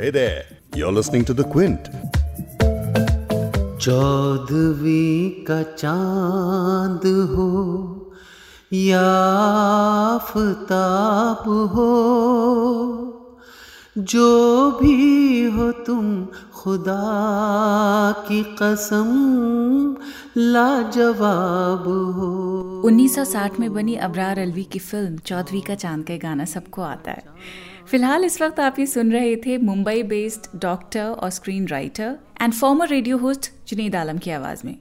Hey there, you're listening to The Quint. चौदवी का चाँद हो या आफताब हो जो भी हो तुम खुदा की कसम लाजवाब हो 1960 में बनी अबरार अलवी की फ़िल्म चौधरी का चाँद का गाना सबको आता है फ़िलहाल इस वक्त आप ये सुन रहे थे मुंबई बेस्ड डॉक्टर और screen writer and former radio host Junaid Alam की आवाज़ में।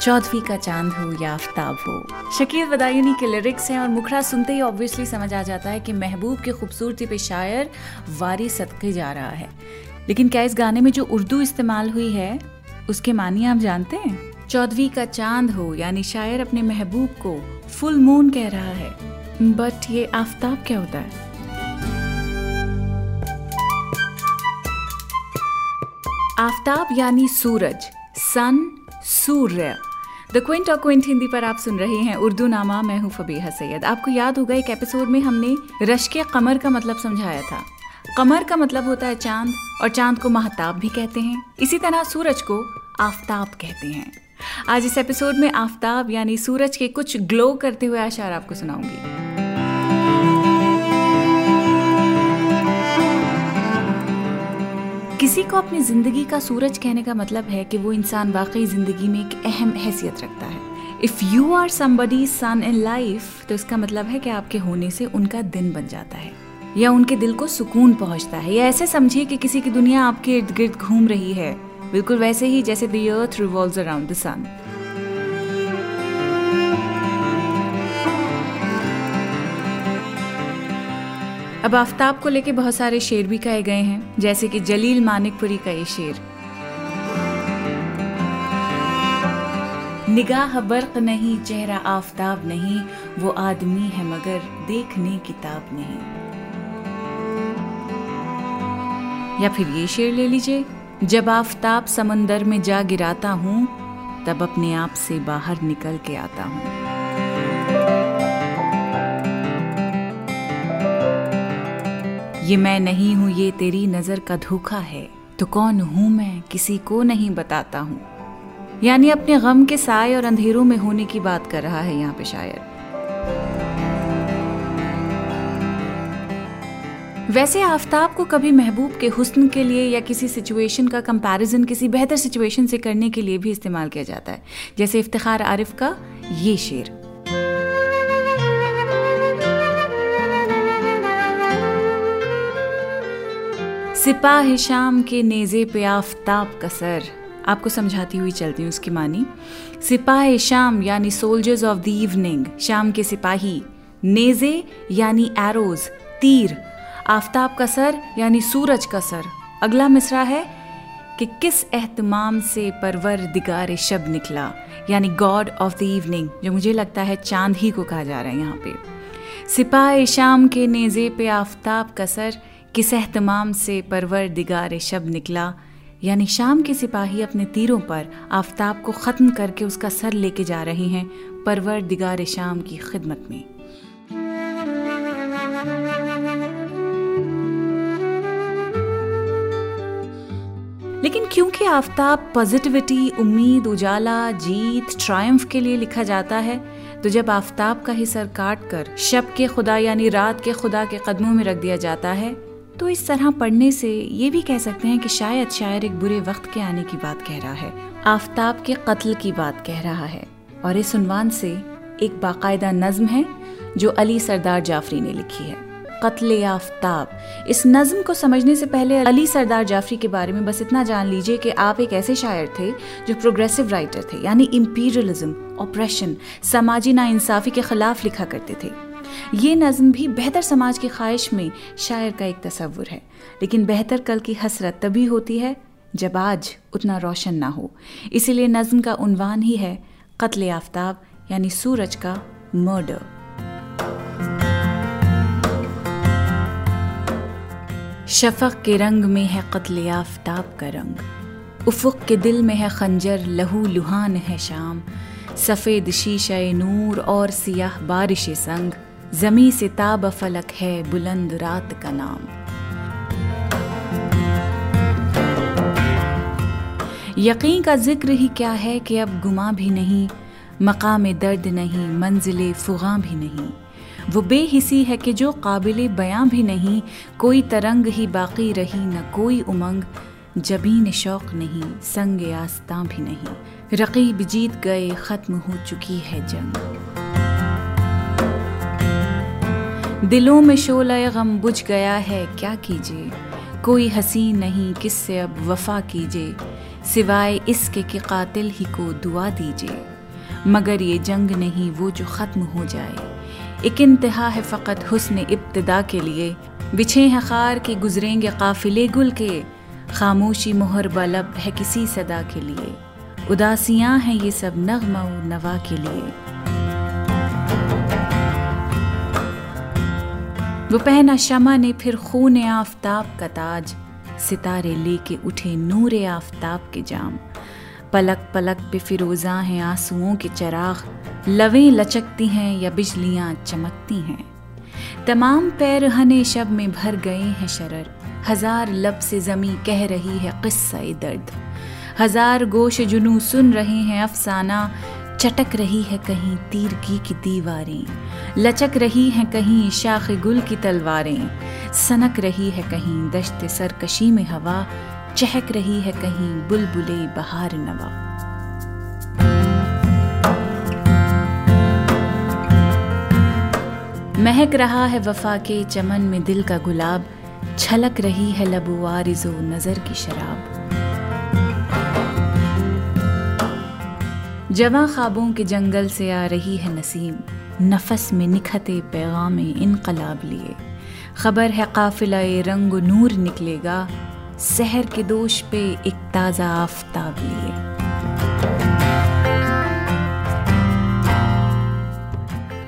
चौधरी का चाँद हो या आफ्ताब हो। शकील बदायूनी के लिरिक्स हैं और मुखड़ा सुनते ही ऑब्वियसली समझ आ जाता है कि महबूब की खूबसूरती पे शायर वारी सदके जा रहा है। लेकिन क्या इस गाने में जो उर्दू इस्तेमाल हुई है, उसके मानिए आप जानते हैं? चौधरी का चाँद हो, यानी शायर अपने महबूब को फुल मून कह रहा है। बट ये आफ्ताब क्या होता है? आफ्ताब यानी सूरज सन सूर्य। द क्विंट और क्विंट हिंदी पर आप सुन रहे हैं उर्दू नामा, मैं हूँ फबीहा सैयद। आपको याद होगा, एक एपिसोड में हमने रश के कमर का मतलब समझाया था। कमर का मतलब होता है चाँद, और चाँद को महताब भी कहते हैं। इसी तरह सूरज को आफ्ताब कहते हैं। आज इस एपिसोड में आफ्ताब, यानी सूरज के कुछ ग्लो करते हुए आशार आपको सुनाऊँगी। किसी को अपनी ज़िंदगी का सूरज कहने का मतलब है कि वो इंसान वाकई ज़िंदगी में एक अहम हैसियत रखता है। If you are somebody sun in life तो इसका मतलब है कि आपके होने से उनका दिन बन जाता है। या उनके दिल को सुकून पहुँचता है। या ऐसे समझिए कि किसी की दुनिया आपके इर्द गिर्द घूम रही है। बिल्कुल वैसे ही जैसे the earth revolve around the sun अब आफ्ताब को लेके बहुत सारे शेर भी कहे गए हैं, जैसे कि जलील मानिकपुरी का ये शेर। निगाह बर्क नहीं, चेहरा आफ्ताब नहीं, वो आदमी है मगर देखने किताब नहीं। या फिर ये शेर ले लीजिए। जब आफ्ताब समंदर में जा गिराता हूँ, तब अपने आप से बाहर निकल के आता हूँ। ये मैं नहीं हूँ, ये तेरी नज़र का धोखा है। तो कौन हूँ मैं, किसी को नहीं बताता हूँ। यानी अपने गम के साय और अंधेरों में होने की बात कर रहा है यहाँ पे शायर। वैसे आफ्ताब को कभी महबूब के हुस्न के लिए या किसी सिचुएशन का कंपैरिजन किसी बेहतर सिचुएशन से करने के लिए भी इस्तेमाल किया जाता है। जैसे इफ्तिखार आरिफ का ये शेर। सिपाह शाम के नेजे पे आफ्ताब का सर। आपको समझाती हुई चलती हूँ उसकी मानी। सिपाह शाम यानी सोल्जर्स ऑफ़ द इवनिंग शाम के सिपाही। नेजे यानी एरोज तीर। आफ्ताब का सर, यानी सूरज का सर। अगला मिसरा है कि किस एहतमाम से परवर दिगार शब निकला, यानी गॉड ऑफ़ द इवनिंग, जो मुझे लगता है चाँद ही को कहा जा रहा है यहाँ पे। सिपाह शाम के नेज़े पे आफ्ताब का सर, किस एहतमाम से परवर दिगार शब निकला, यानी शाम के सिपाही अपने तीरों पर आफ्ताब को ख़त्म करके उसका सर लेके जा रहे हैं, परवर दिगार शाम की खिदमत में। लेकिन क्योंकि आफ्ताब पॉजिटिविटी उम्मीद, उजाला, जीत ट्रायम्फ के लिए लिखा जाता है तो जब आफ्ताब का ही सर काट कर शब के खुदा यानी रात के खुदा के कदमों में रख दिया जाता है तो इस तरह पढ़ने से ये भी कह सकते हैं कि शायद शायर एक बुरे वक्त के आने की बात कह रहा है, आफ्ताब के कत्ल की बात कह रहा है। और इस उनवान से एक बाकायदा नज्म है, जो अली सरदार जाफरी ने लिखी है। कत्ल आफ्ताब इस नज्म को समझने से पहले अली सरदार जाफरी के बारे में बस इतना जान लीजिए कि आप एक ऐसे शायर थे जो प्रोग्रेसिव राइटर थे, यानी इम्पीरियलिज्म ऑपरेशन समाजी नाइंसाफ़ी के खिलाफ लिखा करते थे। ये नज्म भी बेहतर समाज की ख्वाहिश में शायर का एक तस्वुर है। लेकिन बेहतर कल की हसरत तभी होती है जब आज उतना रोशन ना हो। इसीलिए नज्म का उनवान ही है कत्ल आफ्ताब यानी सूरज का मर्डर शफक के रंग में है कत्ल आफ्ताब का रंग। उफुक के दिल में है खंजर, लहू लुहान है शाम। सफ़ेद शीशे नूर और सियाह बारिश संग। जमी से ताब फलक है बुलंद रात का नाम। यकीन का ज़िक्र ही क्या है कि अब गुमा भी नहीं, मकाम दर्द नहीं, मंजिल फुगा भी नहीं। वो बेहिसी है कि जो काबिल बयां भी नहीं, कोई तरंग ही बाकी रही, न कोई उमंग, जबीन शौक नहीं, संग आस्ता भी नहीं। रकीब जीत गए, ख़त्म हो चुकी है जंग। दिलों में शोला गम बुझ गया है, क्या कीजिए? कोई हसी नहीं, किससे अब वफा कीजिए? सिवाय इसके कि कातिल ही को दुआ दीजिए। मगर ये जंग नहीं, वो जो ख़त्म हो जाए। एक इंतहा है फ़कत हुस्न इब्तदा के लिए। बिछे हैं खार के, गुजरेंगे काफिले गुल के। खामोशी मोहर बलब है किसी सदा के लिए। उदासियाँ हैं ये सब नगमा नवा के लिए। वो पहना शमा ने फिर खून आफताब का ताज। सितारे लेके उठे नूर आफताब के जाम। पलक पलक पे फिरोजा हैं आंसुओं के चराग। लवें लचकती हैं या बिजलियाँ चमकती हैं। तमाम पैर हने शब में भर गए हैं शरर। हज़ार लब से जमी कह रही है किस्सा दर्द। हज़ार गोश जुनू सुन रहे हैं अफसाना। चटक रही है कहीं तीर की की दीवारें। लचक रही हैं कहीं शाख गुल की तलवारें। सनक रही है कहीं दश्त सरकशी में हवा। चहक रही है कहीं बुलबुले बहार नवा। महक रहा है वफा के चमन में दिल का गुलाब, छलक रही है लबो आरिजो नज़र की शराब। जवा ख्वाबों के जंगल से आ रही है नसीम, नफस में निखते पैगाम इनकलाब लिए। खबर है काफिला रंग नूर निकलेगा सहर के दोष पे एक ताज़ा आफ्ताब लिए।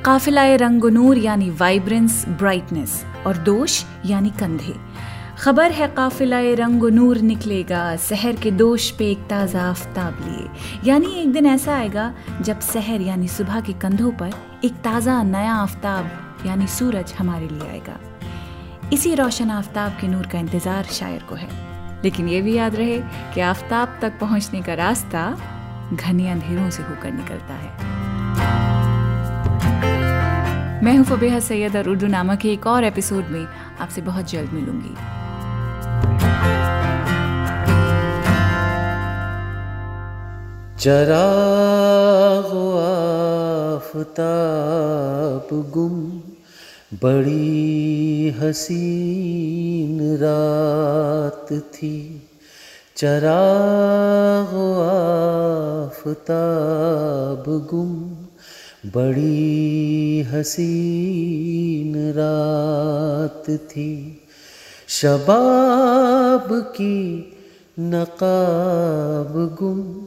काफिला रंग नूर यानी वाइब्रेंस ब्राइटनेस और दोष यानी कंधे। खबर है काफिला रंग नूर निकलेगा शहर के दोष पे एक ताज़ा आफ्ताब लिए। यानी एक दिन ऐसा आएगा जब शहर यानी सुबह के कंधों पर एक ताज़ा नया आफ्ताब यानी सूरज हमारे लिए आएगा। इसी रोशन आफ्ताब के नूर का इंतज़ार शायर को है। लेकिन ये भी याद रहे कि आफ्ताब तक पहुँचने का रास्ता घने अंधेरों से होकर निकलता है। मैं हूँ फबेहा सैयद और उर्दू नामक के एक और एपिसोड में आपसे बहुत जल्द मिलूँगी। चराग आफताब गुम बड़ी हसीन रात थी आफताब गुम। बड़ी हसीन रात थी, शबाब की नकाब गुम।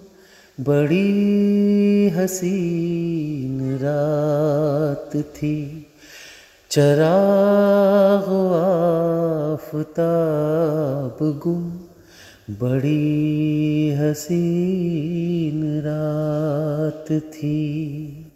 बड़ी हसीन रात थी चराग आफताब गुम बड़ी हसीन रात थी।